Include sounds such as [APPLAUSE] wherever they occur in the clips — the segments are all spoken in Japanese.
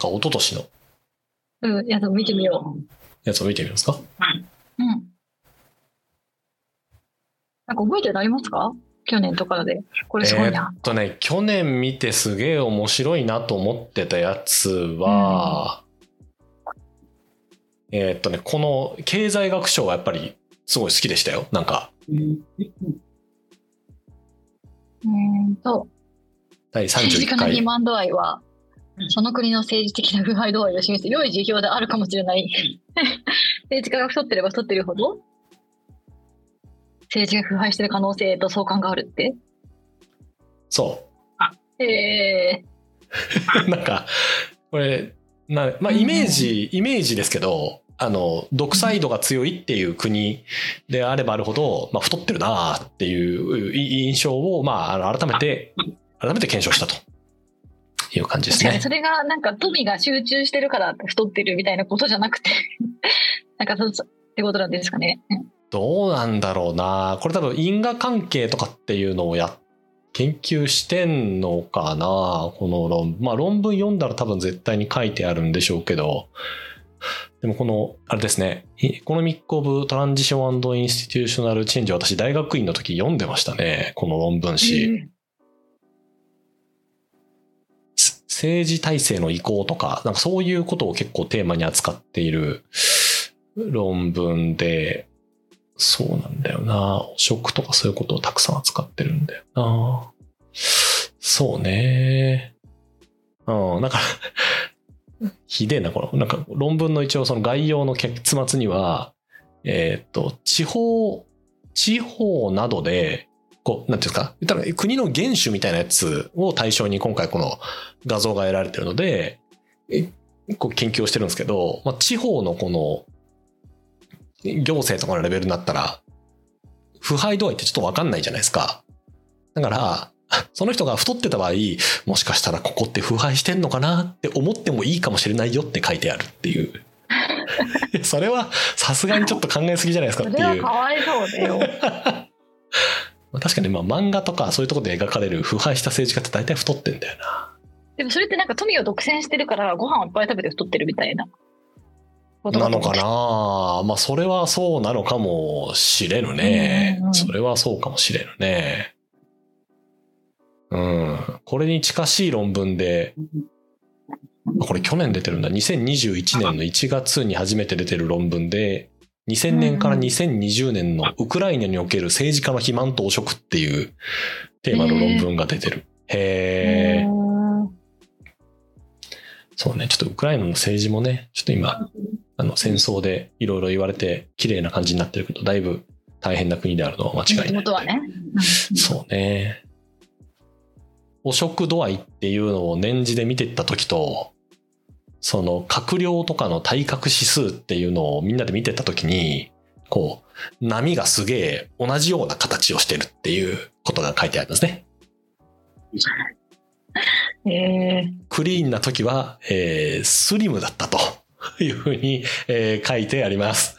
か一昨年のうん、いや、でも見てみよやつを見てみますかう。うん。なんか覚えてるのありますか？去年とかで。これすごいえーな。っとね、去年見てすげえ面白いなと思ってたやつは、えーっとね、この経済学賞はやっぱりすごい好きでしたよ。なんか、うーんと、第31政治家の肥回。満度合いは、その国の政治的な腐敗度合いを示す良い指標であるかもしれない。政治家が太ってれば太ってるほど、政治が腐敗してる可能性と相関があるって。そえう。[LAUGHS] なんか、これ、なまあ、イメージ、イメージですけど、あの、独裁度が強いっていう国であればあるほど、まあ、太ってるなあっていう印象を、まあ、改めて、改めて検証したという感じですね。そ。れがなんか富が集中してるから太ってるみたいなことじゃなくて、[LAUGHS] なんかそうってことなんですかね。うん。どうなんだろうな。これ多分因果関係とかっていうのをや研究してんのかなこの論。まあ論文読んだら多分絶対に書いてあるんでしょうけど。でもこのあれですね。 Economic of Transition Institutional Change 私大学院の時読んでましたね。この論文誌、政治体制の移行とか、なんかそういうことを結構テーマに扱っている論文で、そうなんだよな。汚職とかそういうことをたくさん扱ってるんだよな。そうね。うん、なんか、[LAUGHS] ひでえな、この、なんか論文の一応その概要の結末には、えーっと、地方、地方などで、こう、なんていうんですか、言ったら国の原種みたいなやつを対象に今回この画像が得られてるので、えこう研究をしてるんですけど、まあ、地方のこの行政とかのレベルになったら、腐敗度合いってちょっとわかんないじゃないですか。だから、その人が太ってた場合、もしかしたらここって腐敗してんのかなって思ってもいいかもしれないよって書いてあるっていう。それはさすがにちょっと考えすぎじゃないですかっていう。れはかわいそうだよ。まあ確かにまあ漫画とかそういうところで描かれる腐敗した政治家って大体太ってんだよな。でもそれってなんか富を独占してるからご飯をいっぱい食べて太ってるみたいなことなのかなまあそれはそうなのかもしれぬねうんうんう。んそれはそうかもしれぬね。うん。これに近しい論文で、あこれ去年出てるんだ。2021年の1月に初めて出てる論文で、2000年から2020年のウクライナにおける政治家の肥満と汚職っていうテーマの論文が出てる。へえ。うんそうね。ちょっとウクライナの政治もね、ちょっと今、あの戦争でいろいろ言われて綺麗な感じになってるけど、だいぶ大変な国であるのは間違いない。元はね。そうね。汚職度合いっていうのを年次で見ていった時と、その閣僚とかの体格指数っていうのをみんなで見てった時に、こう、波がすげえ同じような形をしてるっていうことが書いてありますね。ええクリーンな時は、えースリムだったと [LAUGHS] いうふうに、えー書いてあります。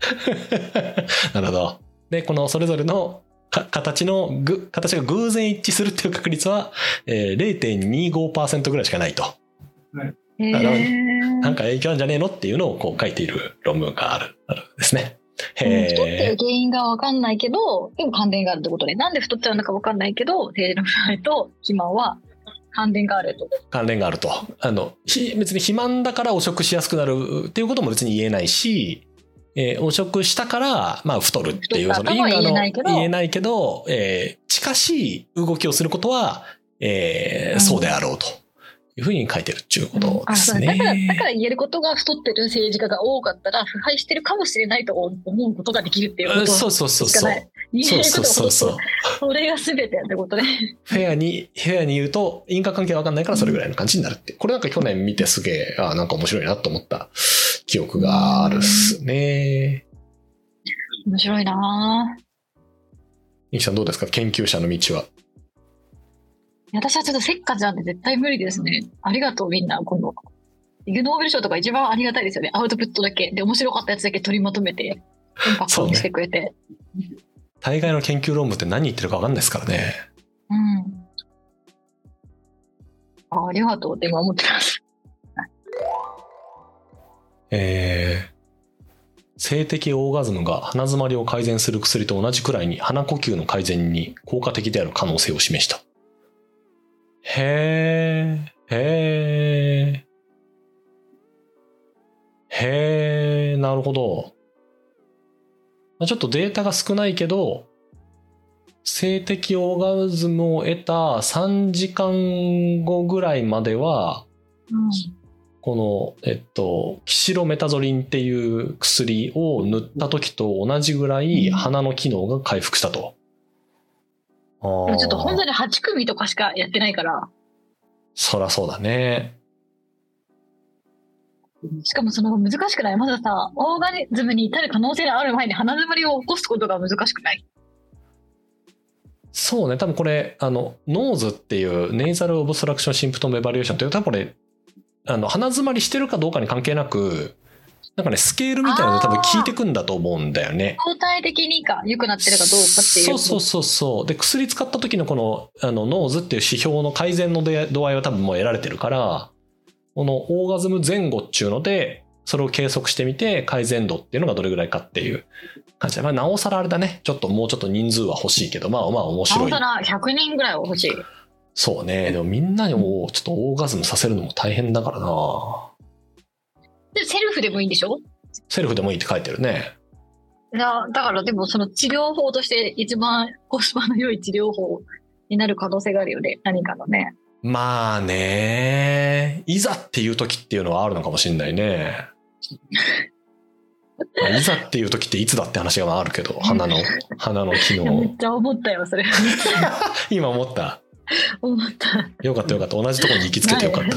[LAUGHS] なるほど。で、このそれぞれのか形のぐ、形が偶然一致するっていう確率は、えー0.25%ぐらいしかないと。えあのえなんか影響あるんじゃねえのっていうのをこう書いている論文がある、あるんですね。太ってる。原因が分かんないけど、でも関連があるってことで、なんで太っちゃうのか分かんないけど、政治の腐敗と肥満は関連があると。関連があると。あの、ひ別に肥満だから汚職しやすくなるっていうことも別に言えないし、えー汚職したから、まあ、太るっていう、太ったとは因果の言えないけど言えー近しい動きをすることは、えーうんそうであろうというふうに書いてるっていうことあですね。そうだから、だから言えることが太ってる政治家が多かったら、腐敗してるかもしれないと思うことができるっていうことうんそうそうそうそう。言そうそうえることそうそうは。それが全てってことね。フェアに、フェアに言うと、因果関係わかんないからそれぐらいの感じになるって。これなんか去年見てすげえ、あなんか面白いなと思った記憶があるっすね。面白いなぁイキさんどうですか？研究者の道は。私はちょっとせっかちなんで絶対無理ですね。ありがとうみんな、今度。イグノーベル賞とか一番ありがたいですよね。アウトプットだけ。で、面白かったやつだけ取りまとめて、インパクトにしてくれて。大概の研究論文って何言ってるかわかんないですからね。うん。あありがとうって今思ってます。えー性的オーガズムが鼻づまりを改善する薬と同じくらいに鼻呼吸の改善に効果的である可能性を示した。へー、へー、へー、なるほど。まあちょっとデータが少ないけど、性的オーガズムを得た3時間後ぐらいまでは、うん。この、えっと、キシロメタゾリンっていう薬を塗った時と同じぐらい鼻の機能が回復したと。あでもちょっと本当に。に8組とかしかやってないから、そらそうだね。しかもその難しくないまずさ、オーガズムに至る可能性がある前に鼻づまりを起こすことが難しくないそうね、多分これ、あの、 NOSE っていう Nasal Obstruction Symptom Evaluation っていう、多分これ、あの、鼻詰まりしてるかどうかに関係なく、なんかね、スケールみたいなので多分効いてくんだと思うんだよね。相対的にか良くなってるかどうかっていう。そうそうそうそう。で、薬使った時のこの、あの、 NOSE っていう指標の改善ので度合いは多分もう得られてるから、このオーガズム前後っていうので、それを計測してみて、改善度っていうのがどれぐらいかっていう感じで。まあ、なおさらあれだね。ちょっともうちょっと人数は欲しいけど、まあまあ面な白い。おさら100人ぐらいは欲しい。そうね。でもみんなにもちょっとオーガズムさせるのも大変だからな。で、セルフでもいいんでしょ？セルフでもいいって書いてるね。いやだからでもその治療法として一番コスパの良い治療法になる可能性があるよね。何かのね。まあね。いざっていう時っていうのはあるのかもしれないね。ま [LAUGHS] あいざっていう時っていつだって話があるけど、鼻の、[LAUGHS] 鼻の機いやめっ能。ちゃ思ったよ、それ。[LAUGHS] 今思った。思った。よかったよかった。同じところに行きつけてよかった。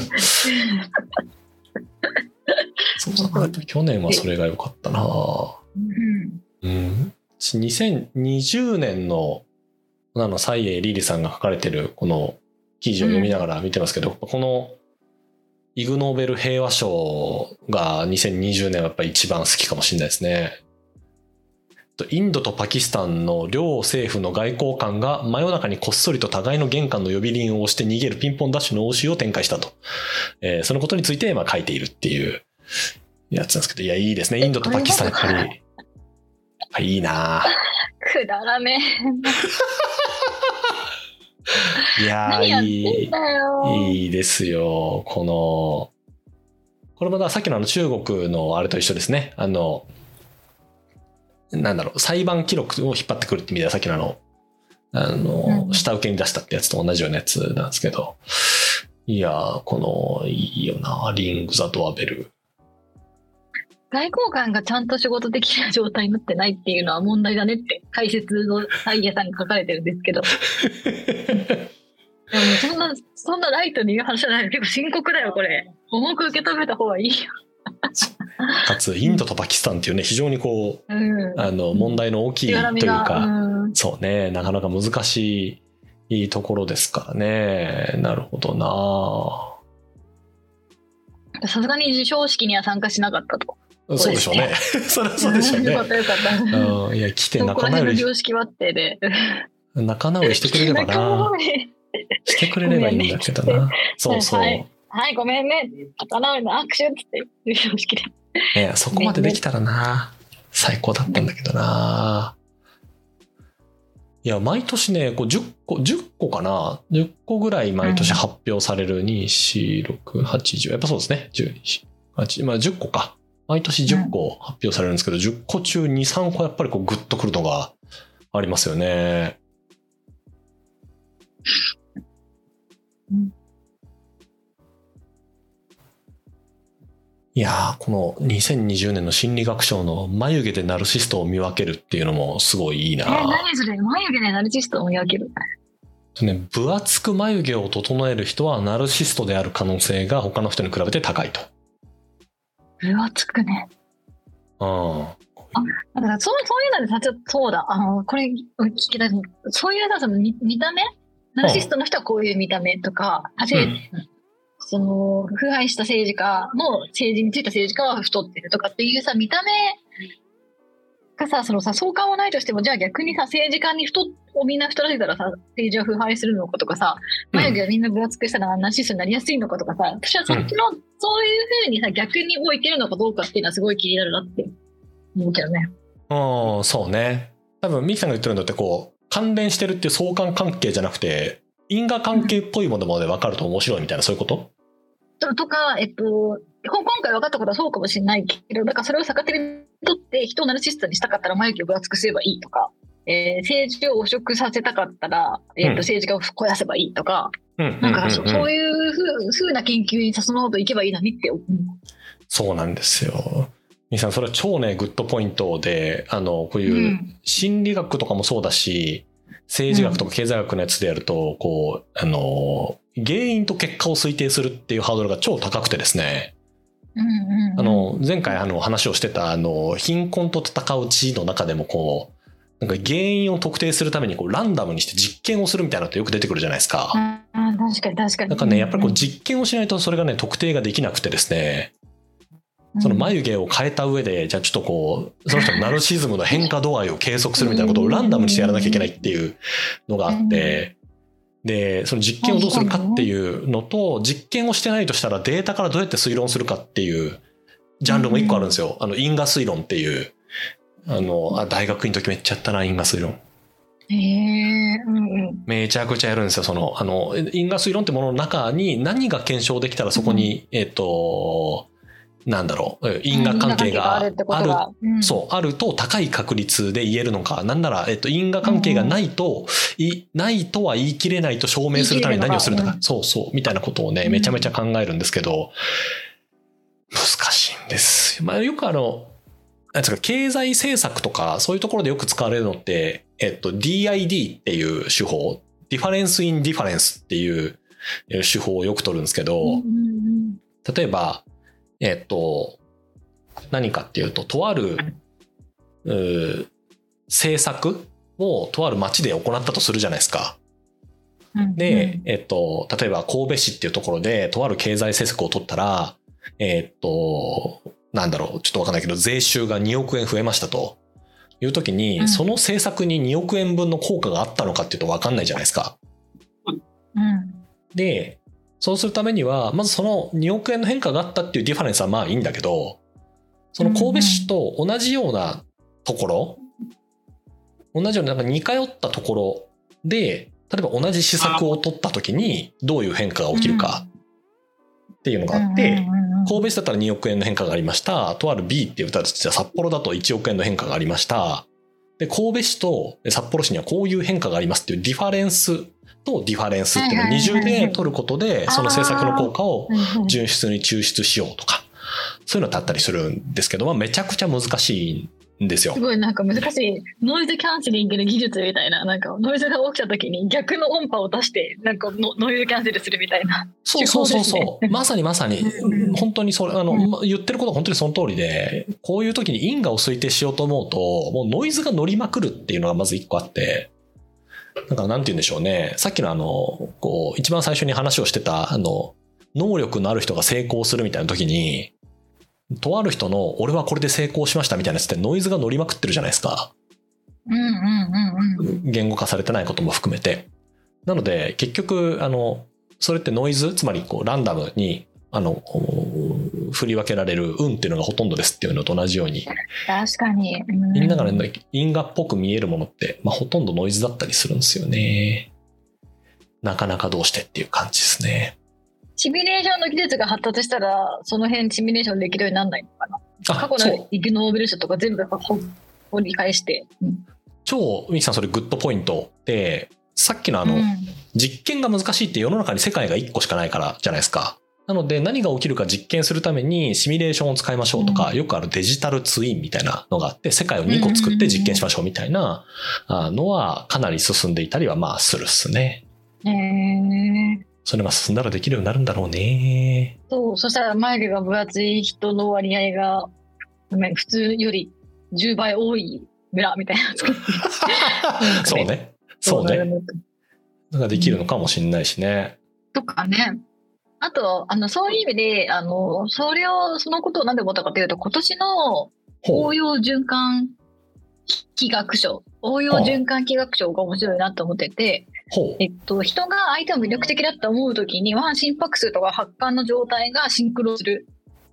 去年はそれが良かったな。うんうん。2020年の、あの、サイエイリリさんが書かれてるこの記事を読みながら見てますけど、このイグ・ノーベル平和賞が2020年はやっぱり一番好きかもしれないですね。とインドとパキスタンの両政府の外交官が真夜中にこっそりと互いの玄関の呼び鈴を押して逃げるピンポンダッシュの応酬を展開したと。えーそのことについてまあ書いているっていうやつなんですけど、いや、いいですね。インドとパキスタンやっぱり。やっぱいいな [LAUGHS] くだらね [LAUGHS] いやー何やっていい。いいですよ。この、これまたさっきのあの中国のあれと一緒ですね。あの、なんだろう、裁判記録を引っ張ってくるって意味ではさっきのあの、あの、うん下請けに出したってやつと同じようなやつなんですけど、いやー、この、いいよな、リング・ザ・ドアベル。外交官がちゃんと仕事できる状態になってないっていうのは問題だねって解説のサイエさんが書かれてるんですけど。[LAUGHS] でもそんな、そんなライトに言う話じゃない結構深刻だよ、これ。重く受け止めた方がいいよ。かつ、インドとパキスタンっていうね、非常にこう、うん。あの、問題の大きいというか、うんそうね、なかなか難しいところですからね。なるほどなさすがに授賞式には参加しなかったと。そうでしょうね。[LAUGHS] そりゃそうでしょうねよか。ったよかった。うん、いや、来て仲直り、ら辺の常識はあってで。仲直りしてくれれば仲な。してくれればいいんだけどな。そうそう。はいはい、ごめんね。仲直りの握手って、授賞式で。ねそこまでできたらな。最高だったんだけどな。いや、毎年ね、こう10個、10個かな ?10 個ぐらい毎年発表される2、4、6、8、10。やっぱそうですね。10、8、まあ10個か。毎年10個発表されるんですけど、10個中2、3個やっぱりこうグッとくるのがありますよね。うんいやー、この2020年の心理学賞の眉毛でナルシストを見分けるっていうのもすごいいいな。え、何それ眉毛でナルシストを見分ける。ね、分厚く眉毛を整える人はナルシストである可能性が他の人に比べて高いと。分厚くね。うん。だからそうそういうのでょっとそうだ、あの、これ聞きたい。そういうさ、その見見た目？ナルシストの人はこういう見た目とか、うんその、腐敗した政治家の政治についた政治家は太ってるとかっていうさ、見た目かさ、そのさ、相関はないとしても、じゃあ逆にさ、政治家に太をみんな太らせたらさ、政治は腐敗するのかとかさ、眉毛はみんな分厚くしたらナシストになりやすいのかとかさ、私はそっちの、そういうふうにさ、逆にもういけるのかどうかっていうのはすごい気になるなって思うけどね。うん、そうね。多分、ミキさんが言ってるのってこう、関連してるっていう相関関係じゃなくて、因果関係っぽいものまで分かると面白いみたいな、そういうこと？ととか、えっと、ほ今回分かったことはそうかもしれないけど、だからそれを逆手に取って人をナルシストにしたかったら眉毛を分厚くすればいいとか、えー政治を汚職させたかったら、えっとうん政治家を肥やせばいいとか、うん。なんかそ,、ういうふうな研究にそのほどいけばいいのにって思う。そうなんですよ。ミキさん、それは超ね、グッドポイントで、あの、こうういうん心理学とかもそうだし、政治学とか経済学のやつでやると、こう、あの、原因と結果を推定するっていうハードルが超高くてですね、うんうんうんあの、前回あの話をしてた、あの、貧困と戦う地の中でもこう、なんか原因を特定するためにこうランダムにして実験をするみたいなのってよく出てくるじゃないですか。ああ確かに確かに。なんかね、やっぱりこううん実験をしないとそれがね、特定ができなくてですね、その眉毛を変えた上で、じゃあちょっとこう、その人のナルシズムの変化度合いを計測するみたいなことをランダムにしてやらなきゃいけないっていうのがあって、で、その実験をどうするかっていうのと、実験をしてないとしたらデータからどうやって推論するかっていうジャンルも一個あるんですよ。あの、因果推論っていう。あの、あ大学院の時めっちゃやったな、因果推論。へえうんうん。めちゃくちゃやるんですよ。その、あの、因果推論ってものの中に何が検証できたらそこに、えっ、と、なんだろう、因果関係がある。うん。そう、あると高い確率で言えるのか、なんなら、えっと、因果関係がないと、い、ないとは言い切れないと証明するために何をするのか、言い切そうそう、みたいなことをね、うん。めちゃめちゃ考えるんですけど、難しいんですよ。まあ、よくあの、なんですか、経済政策とか、そういうところでよく使われるのって、えっと、DID っていう手法、 difference in difference っていうえー手法をよく取るんですけど、うんうん。例えば、えっと、何かっていうと、とある、政策をとある町で行ったとするじゃないですか。うんで、えっと、例えば神戸市っていうところで、とある経済政策を取ったら、えっと、なんだろう、ちょっとわかんないけど、税収が2億円増えましたと。いう時に、うんその政策に2億円分の効果があったのかっていうとわかんないじゃないですか。うんで、そうするためには、まずその2億円の変化があったっていうディファレンスはまあいいんだけど、その神戸市と同じようなところ、同じようななんか似通ったところで、例えば同じ施策を取った時にどういう変化が起きるかっていうのがあって、うんうんうん神戸市だったら2億円の変化がありました。とある B っていう歌とじゃあ札幌だと1億円の変化がありました。で、神戸市と札幌市にはこういう変化がありますっていう difference と difference っていうのを二重で取ることで、その政策の効果を純粋に抽出しようとか、そういうのってあったりするんですけど、まあ、めちゃくちゃ難しいんですよ。す。ごいなんか難しい。ノイズキャンセリングの技術みたいななんかノイズが起きた時に逆の音波を出してなんかノノイズキャンセルするみたいな。そうそうそうそう。まさにまさに。うん、本当にそれ、あの、言ってることは本当にその通りで、こういう時に因果を推定しようと思うと、もうノイズが乗りまくるっていうのがまず一個あって、なんかなんて言うんでしょうね。さっきのあの、こう、一番最初に話をしてた、あの、能力のある人が成功するみたいな時に、とある人の俺はこれで成功しましたみたいなやつってノイズが乗りまくってるじゃないですか。うんうんうんうん言語化されてないことも含めて。なので、結局、あの、それってノイズ、つまりこうランダムに、あの、振り分けられる運っていうのがほとんどですっていうのと同じように、確かに、うんみん。ながね、因果っぽく見えるものって、まあ、ほとんどノイズだったりするんですよね。なかなかどうしてっていう感じですね。シミュレーションの技術が発達したらその辺シミュレーションできるようにならないのかな？過去のイグ・ノーベル賞とか全部ほ掘り返して、うん超、ミキさんそれグッドポイントで、さっきのあの、うん。実験が難しいって世の中に世界が1個しかないからじゃないですか。なので何が起きるか実験するためにシミュレーションを使いましょうとか、うんよくあるデジタルツインみたいなのがあって、世界を2個作って実験しましょうみたいなあのはかなり進んでいたりはまあするっすね。へーそれが進んだらできるようになるんだろうね。そうそしたら眉毛が分厚い人の割合が普通より10倍多い村みたいな [LAUGHS] そうね。そうね。ねができるのかもしれないしね。とかね。あと、あの、そういう意味で、あの、それを、そのことを何で思ったかというと、今年のほう。紅葉循環気学賞、応用循環気学賞が面白いなと思ってて。えっと、人が相手を魅力的だと思うときには、心拍数とか発汗の状態がシンクロする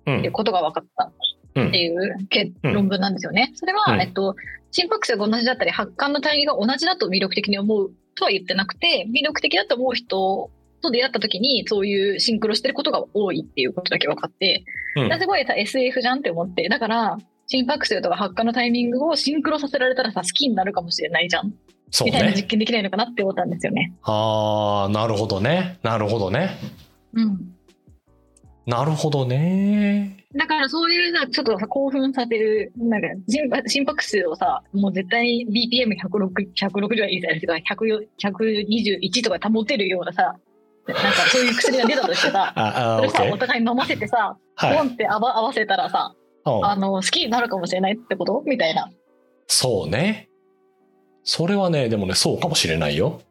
うん。っていうことが分かったうんっていう結論文なんですよね。それは、うんえっと、心拍数が同じだったり、発汗のタイミングが同じだと魅力的に思うとは言ってなくて、魅力的だと思う人と出会った時に、そういうシンクロしてることが多いっていうことだけ分かって、うんすごいさ、SF じゃんって思って、だから、心拍数とか発汗のタイミングをシンクロさせられたらさ、好きになるかもしれないじゃん。そうみたいな実ね。験できないのかなって思ったんですよね。ああ、なるほどね。なるほどね。うん。なるほどね。だからそういうさ、ちょっとさ、興奮させる、なんか心拍心拍数をさ、もう絶対 BPM160 160はいいじゃないですか、100 121とか保てるようなさ、なんかそういう薬が出たとしてさ、それさ。お互い飲ませてさ、はいポンって合わ合わせたらさ、うんあの、好きになるかもしれないってこと？みたいな。そうね。それはね、でもね、そうかもしれないよ。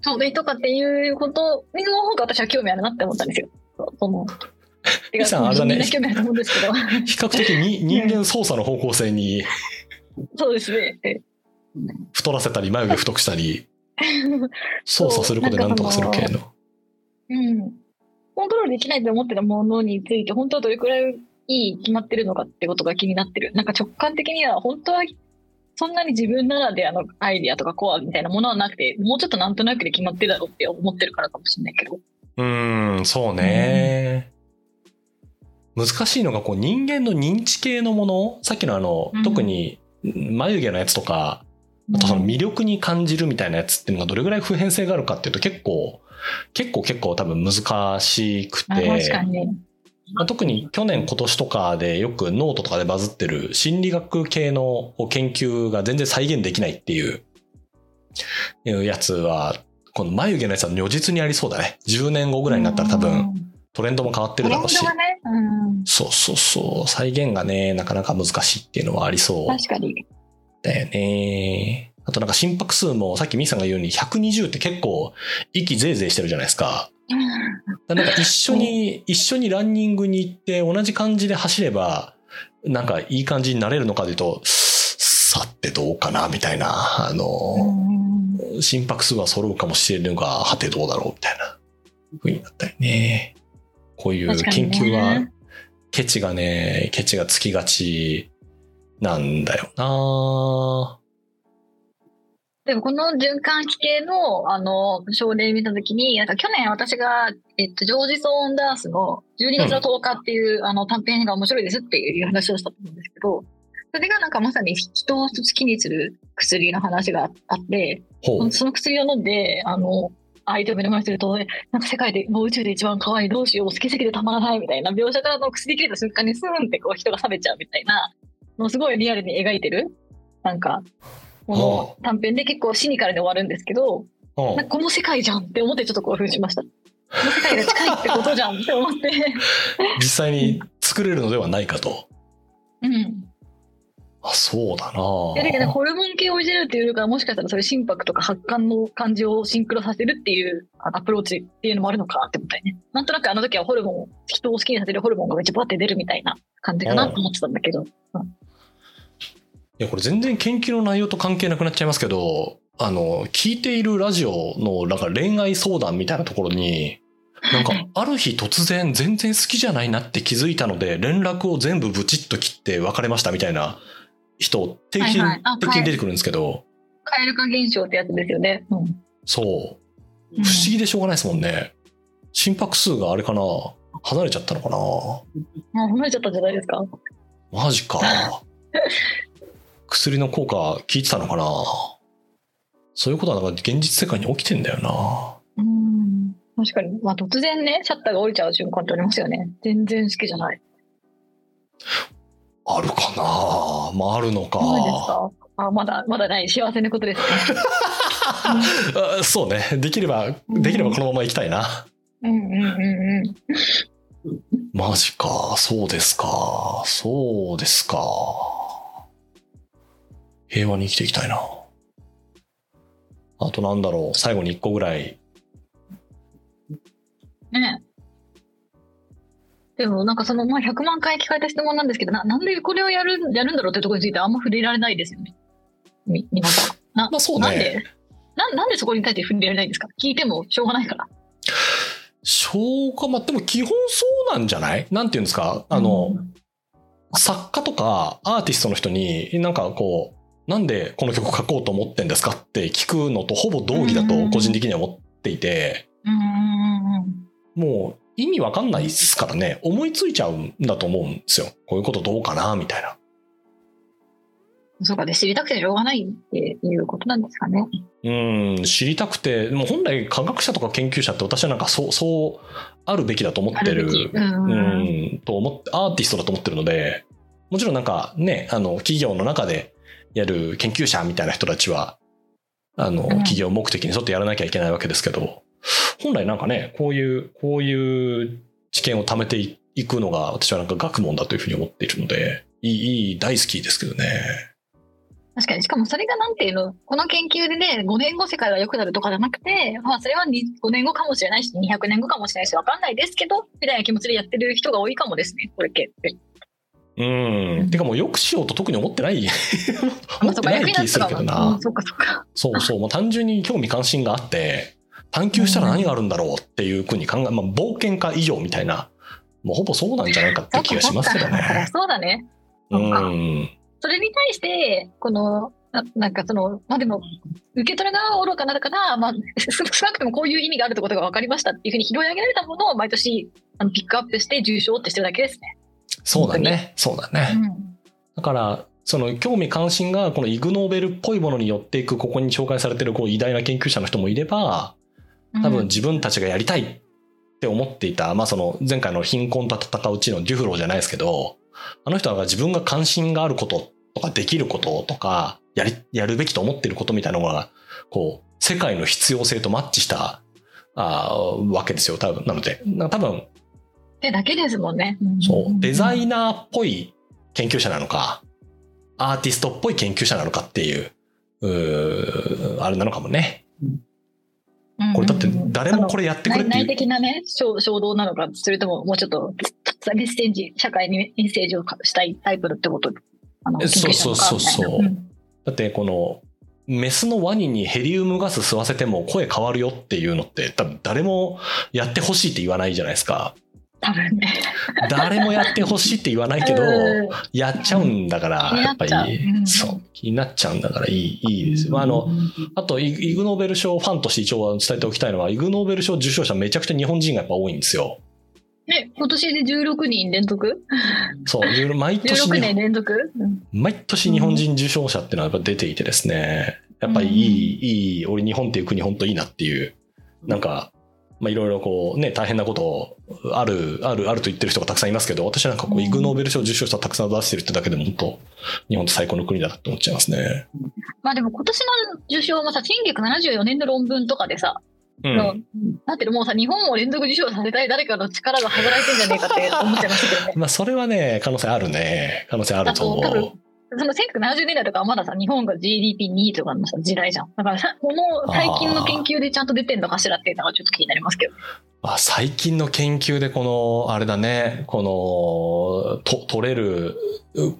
そうね、とかっていうことの方が私は興味あるなって思ったんですよ。そその、[LAUGHS] てミさんあれだね興味あると思うんですけど、[LAUGHS] 比較的に人間操作の方向性にそうですね。え太らせたり眉毛太くしたり [LAUGHS] 操作することでなんとかする系の。うん。コントロールできないと思ってたものについて、本当はどれくらいいい決まってるのかってことが気になってる。なんか直感的には、本当はそんなに自分ならではのアイディアとかコアみたいなものはなくて、もうちょっとなんとなくで決まってるだろうって思ってるからかもしれないけど。うーん、そうね。難しいのがこう人間の認知系のものさっきのあの、うん特に眉毛のやつとかあとその魅力に感じるみたいなやつっていうのがどれぐらい普遍性があるかっていうと結構結構結構多分難しくあ確かてに。ね。まあ特に去年今年とかでよくノートとかでバズってる心理学系の研究が全然再現できないっていういうやつはこの眉毛のやつは如実にありそうだね。10年後ぐらいになったら多分トレンドも変わってるだろうし。トレンドがね、うん、そうそうそう。再現がねなかなか難しいっていうのはありそう。確かに。だよね。あとなんか心拍数もさっきミーさんが言うように120って結構息ぜいぜいしてるじゃないですか。なんか一緒に、一緒にランニングに行って同じ感じで走れば、なんかいい感じになれるのかというと、さてどうかなみたいな、あうの、ん心拍数は揃うかもしれぬが、はてどうだろうみたいな風になったりね。こういう研究は、ケチがね、ケチがつきがちなんだよ。なでもこの循環器系のあの症例見たときに、なんか去年私が、えっと、ジョージ・ソーンダースの12月の10日っていう、あの短編が面白いですっていう話をしたと思うんですけど、それがなんかまさに人を好きにする薬の話があって。その薬を飲んで、あの、相手を目の前にすると、えなんか世界でもう宇宙で一番可愛いどうしよう、好きすぎてたまらないみたいな描写からの薬切れた瞬間にスーンってこう人が冷めちゃうみたいなのをすごいリアルに描いてる、なんか、この短編で結構シニカルで終わるんですけど、うんなんかこの世界じゃんって思ってちょっと興奮しました。この世界が近いってことじゃんって思って。[LAUGHS] 実際に作れるのではないかと。うん。あ、そうだいやだけどなホルモン系をいじるっていうよりかはもしかしたらそれ心拍とか発汗の感じをシンクロさせるっていうあアプローチっていうのもあるのかなって思ったよね。なんとなくあの時はホルモンを、人を好きにさせるホルモンがめっちゃバッて出るみたいな感じかなと思ってたんだけど。いや、これ全然研究の内容と関係なくなっちゃいますけど、あの、聞いているラジオのなんか恋愛相談みたいなところに、なんかある日突然全然好きじゃないなって気づいたので連絡を全部ブチッと切って別れましたみたいな人定期的に出てくるんですけど、蛙化現象ってやつですよね。うん。そう。うん不思議でしょうがないですもんね。心拍数があれかな離れちゃったのかな離れちゃったんじゃないですか？マジか。[LAUGHS] 薬の効果効いてたのかなそういうことはなんか現実世界に起きてんだよな。うん。確かに。まあ突然ね、シャッターが降りちゃう瞬間ってありますよね。全然好きじゃない。あるかな？まああるのか。か？あ、まだ、まだない。幸せなことですね。[LAUGHS] あそうね。できれば、できればこのまま行きたいな。うんうんうんうん。マジか。そうですか。そうですか。平和に生きていきたいな。あとなんだろう。最後に一個ぐらい。ねでもなんかその、まあ、100万回聞かれた質問なんですけど、ななんでこれをやるやるんだろうってところについてあんま触れられないですよね。み皆さん。なまあそうね。なんで？ななんでそこに対して触れられないんですか？聞いてもしょうがないから。しょうが、まあ、でも基本そうなんじゃない？なんていうんですか？あの、うん。作家とかアーティストの人になんかこう、なんでこの曲書こうと思ってんですかって聞くのとほぼ同義だと個人的には思っていて、うんうんうん。もう意味わかんないですからね、思いついちゃうんだと思うんですよ。こういうことどうかなみたいな。うん。そうかで知りたくてしょうがないっていうことなんですかね。うん、知りたくて、もう本来科学者とか研究者って私はなんかそう、そうあるべきだと思ってる。うんと思って、アーティストだと思ってるので、もちろんなんかね、あの、企業の中でやる研究者みたいな人たちは、あの、ん企業目的に沿ってやらなきゃいけないわけですけど、本来なんかね、こういう、こういう知見を貯めていくのが私はなんか学問だというふうに思っているので、いい、いい、大好きですけどね。確かに。しかもそれがなんていうの、この研究でね、5年後世界が良くなるとかじゃなくて、まあそれはに5年後かもしれないし、200年後かもしれないし、わかんないですけど、みたいな気持ちでやってる人が多いかもですね、これ系って。うん。てかもうよくしようと特に思ってない。まあそうか、思ってない気するけどな。そっかそっか。そうそう。もう単純に興味関心があって、探求したら何があるんだろうっていうふうに考え、まあ冒険家以上みたいな、もうほぼそうなんじゃないかって気がしますけどね。[LAUGHS] そうだね。うん。それに対して、この、ななんかその、まあでも、受け取る側は愚かなのかな、まあ、少 [LAUGHS] 少なくともこういう意味があるってことが分かりましたっていうふうに拾い上げられたものを毎年あのピックアップして重賞ってしてるだけですね。そうだね。そうだね。だから、その興味関心がこのイグ・ノーベルっぽいものに寄っていく、ここに紹介されてるこう偉大な研究者の人もいれば、うん多分自分たちがやりたいって思っていた、まあその前回の貧困と戦ううちのデュフローじゃないですけど、あの人が自分が関心があることとかできることとか、やり、やるべきと思っていることみたいなのが、こう、世界の必要性とマッチした、あーわけですよ、多分。なので、な多分、ってだけですもんね。そう、デザンイナーっぽい研究者なのか、アーティストっぽい研究者なのかっていう、うーあれなのかもね。これだって誰もこれやってくれ内内っていう。的なね、衝衝動なのか、それとももうちょっとメッセージ、社会にメッセージをしたいタイプってこと？そうそうそうそう。だってこの、メスのワニにヘリウムガス吸わせても声変わるよっていうのって多分誰もやってほしいって言わないじゃないですか。多分ね。誰もやってほしいって言わないけど、うん。やっちゃうんだから、やっぱり。そう、気になっちゃうんだからいい、いいですよ。まあ、あの、あと、イイグ・ノーベル賞ファンとして一応伝えておきたいのは、イグ・ノーベル賞受賞者めちゃくちゃ日本人がやっぱ多いんですよ。ね、今年で16人連続？そう、毎年 ?16 日年連続、うん。毎年日本人受賞者っていうのはやっぱ出ていてですね、やっぱりいい、いい、俺日本っていう国本当いいなっていう、なんか、まあいろいろこうね、大変なことある、ある、あると言ってる人がたくさんいますけど、私はなんかこう、うんイグ・ノーベル賞受賞者たくさん出してるってだけでも本当、日本って最高の国だなって思っちゃいますね。まあでも今年の受賞もさ、1974年の論文とかでさ、うん。のなんていうのもうさ、日本を連続受賞させたい誰かの力が働いてんじゃねえかって思っちゃいましたけどね。[LAUGHS] まあそれはね、可能性あるね。可能性あると思う。その1970年代とかはまださ、日本が GDP2 位とかのさ時代じゃん。だからさ、この最近の研究でちゃんと出てんのかしらっていうのがちょっと気になりますけど。まあ、最近の研究でこの、あれだね、この、と取れる、う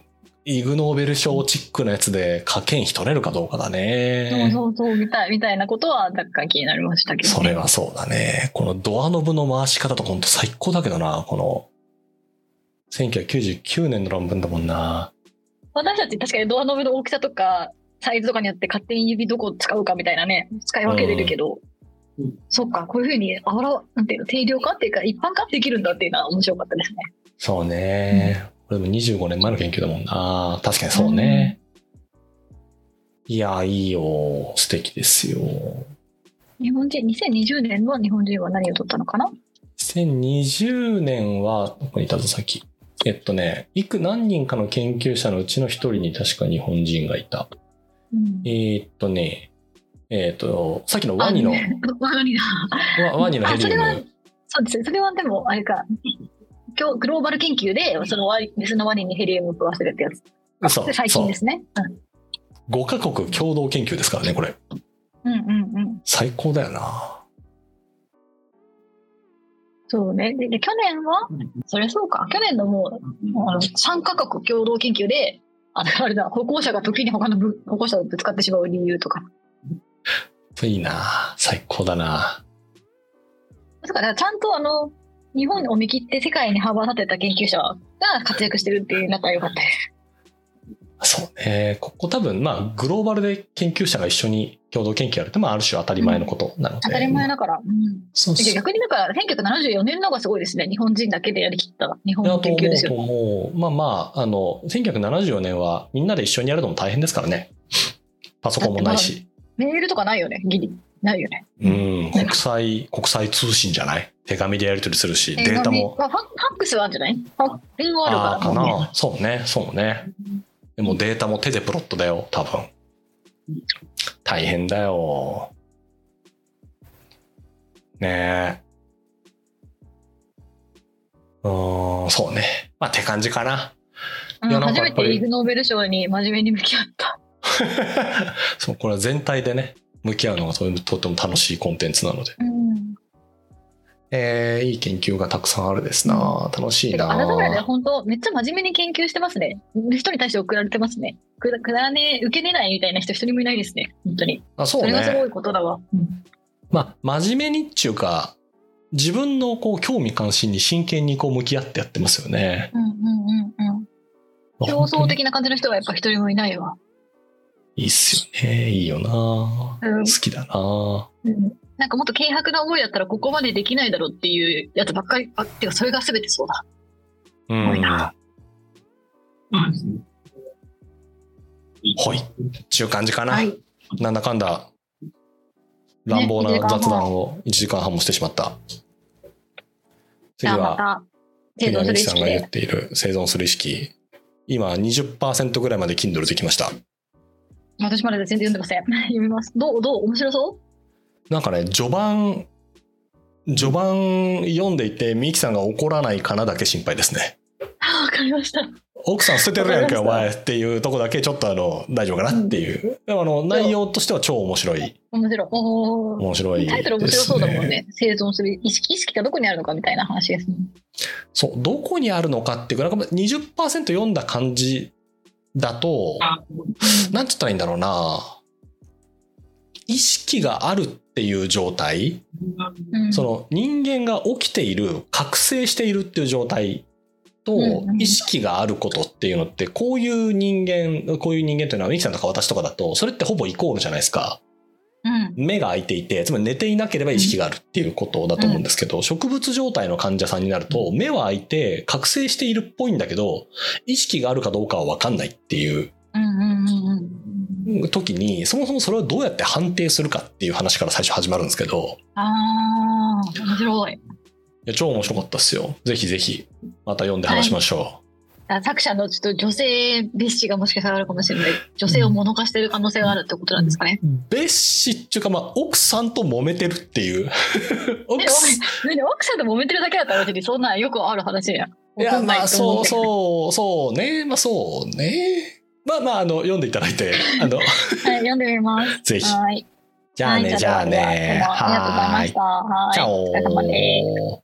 イグ・ノーベル賞チックなやつで科研費取れるかどうかだそうね。そうそう、みたい、みたいなことは若干気になりましたけど、それはそうだね。このドアノブの回し方とか本当最高だけどな、この、1999年の論文だもんな。私たち確かにドアノブの大きさとか、サイズとかによって勝手に指どこを使うかみたいなね、使い分けれるけど、うんそっか、こういうふうに、あら、なんていうの、定量化っていうか、一般化できるんだっていうのは面白かったですね。そうね。これでも25年前の研究だもんな。確かにそうね。いや、いいよ。素敵ですよ。日本人、2020年の日本人は何を取ったのかな？2020年は、どこにいたぞ、さっき。えっとね、いく何人かの研究者のうちの一人に確か日本人がいた。うんえーっとね、えーっと、さっきのワニの、ワニだ。ワワニのヘリウあそれはム。そうです。それはでも、あれか、今日グローバル研究で、そのワニメスのワニにヘリウムを食わせるってやつ。そうで最近ですね。うん5カ国共同研究ですからね、これ。うんうんうん。最高だよな。そうね。で、で去年は、そりゃそうか。去年のもう、あの3カ国共同研究で、あの [LAUGHS] あれだ、歩行者が時に他のぶ歩行者をぶつかってしまう理由とか。いいな最高だなだからちゃんとあの、日本を見切って世界に幅を立てた研究者が活躍してるっていう仲良かったです。そうね。ここ多分、まあ、グローバルで研究者が一緒に共同研究やるって、まあ、ある種当たり前のことなので。当たり前だから。うん。そうそう。逆にだから、1974年の方がすごいですね。日本人だけでやりきった日本の研究ですとよ。思う。まあまあ、あの、1974年はみんなで一緒にやるのも大変ですからね。パソコンもないし。メールとかないよね、ギリ。ないよね。うん、国際、国際通信じゃない？手紙でやり取りするし、データも。まあ、ファックスはあるんじゃない？ファ電話ああ、あるか。からもうねな。そうね、そうね。でもデータも手でプロットだよ、多分。大変だよ。ねえ。うーん、そうね。まあ、って感じかな。うんいや初めてイグ・ノーベル賞に真面目に向き合った。[LAUGHS] そう、これは全体でね、向き合うのがととても楽しいコンテンツなので。うん。えー、いい研究がたくさんあるですな。楽しいてかあなたぐらいでな。本当めっちゃ真面目に研究してますね。人に対して送られてますね。くだくだらねえ、受けれないみたいな人一人もいないですね。本当に。あそうそれがすごね。いことだわ。うんまあ、真面目にっていうか、自分のこう興味関心に真剣にこう向き合ってやってますよね。うんうんうんうん。競争的な感じの人がやっぱ一人もいないわ。いいっすよね。いいよな。うん好きだな。うんなんかもっと軽薄な思いだったらここまでできないだろうっていうやつばっかり、あ、てかそれが全てそうだ。うん。ごいなほい。ちゅう感じかな。はい。なんだかんだ、乱暴な雑談を1時間半もしてしまった。じ次は、ゃあまた、生次は存する意識ミキさんが言っで。ている生存する意識。今20%ぐらいまで Kindle できました。私まだ全然読んでません。[LAUGHS] 読みます。どうどう？面白そう？なんかね、序盤、序盤読んでいて、ミキさんが怒らないかなだけ心配ですね。あわかりました。奥さん捨ててるやんけ、お前っていうとこだけちょっとあの、大丈夫かなっていう。でもあの、内容としては超面白い。面白い。面白いね。タイトル面白そうだもんね。生存する意識。意識がどこにあるのかみたいな話ですね。そう、どこにあるのかっていうか、なんか20%読んだ感じだと、なんて言ったらいいんだろうな。意識があるっていう状態、うんその人間が起きている、覚醒しているっていう状態とうんうん意識があることっていうのって、こういう人間、こういう人間っていうのは、ミキさんとか私とかだと、それってほぼイコールじゃないですか。うん。目が開いていて、つまり寝ていなければ意識があるっていうことだと思うんですけど、植物状態の患者さんになると、目は開いて覚醒しているっぽいんだけど、意識があるかどうかはわかんないっていううんうんうんうん。時に、そもそもそれをどうやって判定するかっていう話から最初始まるんですけど、ああ、面白い。いや超面白かったっすよ。ぜひぜひ、また読んで話しましょあ作者のちょっと女性蔑視がもしかしたらあるかもしれない。女性を物化してる可能性があるってことなんですかね。う。別視っていうか、まあ、奥さんと揉めてるっていう。[LAUGHS] 奥えさんと揉めてるだけだったら別にそんなんよくある話やん。いや、まあ、そうう。そう、そうね。まあ、そうね。まあまあ、あの、読んでいただいて、[LAUGHS] あの、はい、読んでみます。ぜひ。はい。じゃあね、はいじゃあね。どうもありがとうございました。はい。お疲れ様です。